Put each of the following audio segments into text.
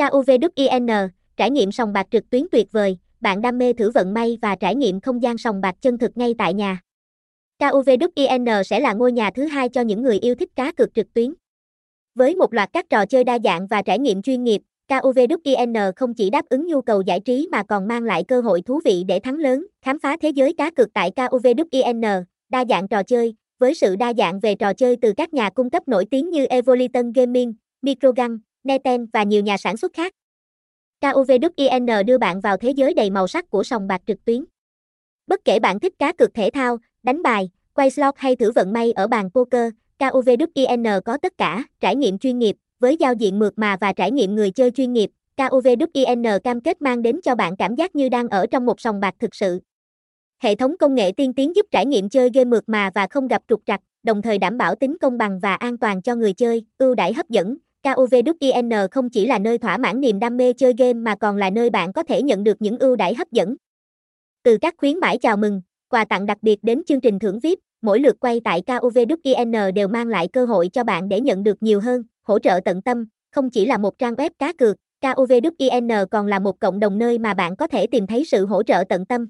KUVWIN, trải nghiệm sòng bạc trực tuyến tuyệt vời, bạn đam mê thử vận may và trải nghiệm không gian sòng bạc chân thực ngay tại nhà. KUVWIN sẽ là ngôi nhà thứ hai cho những người yêu thích cá cược trực tuyến. Với một loạt các trò chơi đa dạng và trải nghiệm chuyên nghiệp, KUVWIN không chỉ đáp ứng nhu cầu giải trí mà còn mang lại cơ hội thú vị để thắng lớn, khám phá thế giới cá cược tại KUVWIN, đa dạng trò chơi, với sự đa dạng về trò chơi từ các nhà cung cấp nổi tiếng như Evoliton Gaming, Microgun, Neten và nhiều nhà sản xuất khác. KUVWIN đưa bạn vào thế giới đầy màu sắc của sòng bạc trực tuyến. Bất kể bạn thích cá cược thể thao, đánh bài, quay slot hay thử vận may ở bàn poker, KUVWIN có tất cả, trải nghiệm chuyên nghiệp, với giao diện mượt mà và trải nghiệm người chơi chuyên nghiệp, KUVWIN cam kết mang đến cho bạn cảm giác như đang ở trong một sòng bạc thực sự. Hệ thống công nghệ tiên tiến giúp trải nghiệm chơi game mượt mà và không gặp trục trặc, đồng thời đảm bảo tính công bằng và an toàn cho người chơi, ưu đãi hấp dẫn. KUVWIN không chỉ là nơi thỏa mãn niềm đam mê chơi game mà còn là nơi bạn có thể nhận được những ưu đãi hấp dẫn. Từ các khuyến mãi chào mừng, quà tặng đặc biệt đến chương trình thưởng VIP, mỗi lượt quay tại KUVWIN đều mang lại cơ hội cho bạn để nhận được nhiều hơn, hỗ trợ tận tâm, không chỉ là một trang web cá cược, KUVWIN còn là một cộng đồng nơi mà bạn có thể tìm thấy sự hỗ trợ tận tâm.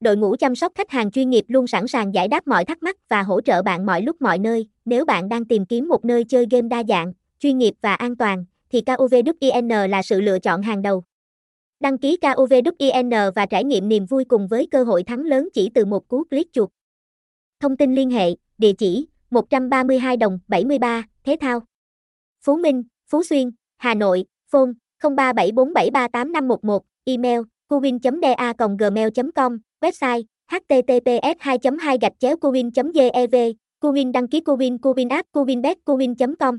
Đội ngũ chăm sóc khách hàng chuyên nghiệp luôn sẵn sàng giải đáp mọi thắc mắc và hỗ trợ bạn mọi lúc mọi nơi. Nếu bạn đang tìm kiếm một nơi chơi game đa dạng, chuyên nghiệp và an toàn, thì KUVWIN là sự lựa chọn hàng đầu. Đăng ký KUVWIN và trải nghiệm niềm vui cùng với cơ hội thắng lớn chỉ từ một cú click chuột. Thông tin liên hệ, địa chỉ 132 đồng 73, Thế Thao. Phú Minh, Phú Xuyên, Hà Nội, phone 0374738511, email cubin.da.gmail.com, website https 2 2 gạch chéo cubin gev Cubin đăng ký Cubin Cubin app cubinbet cubin com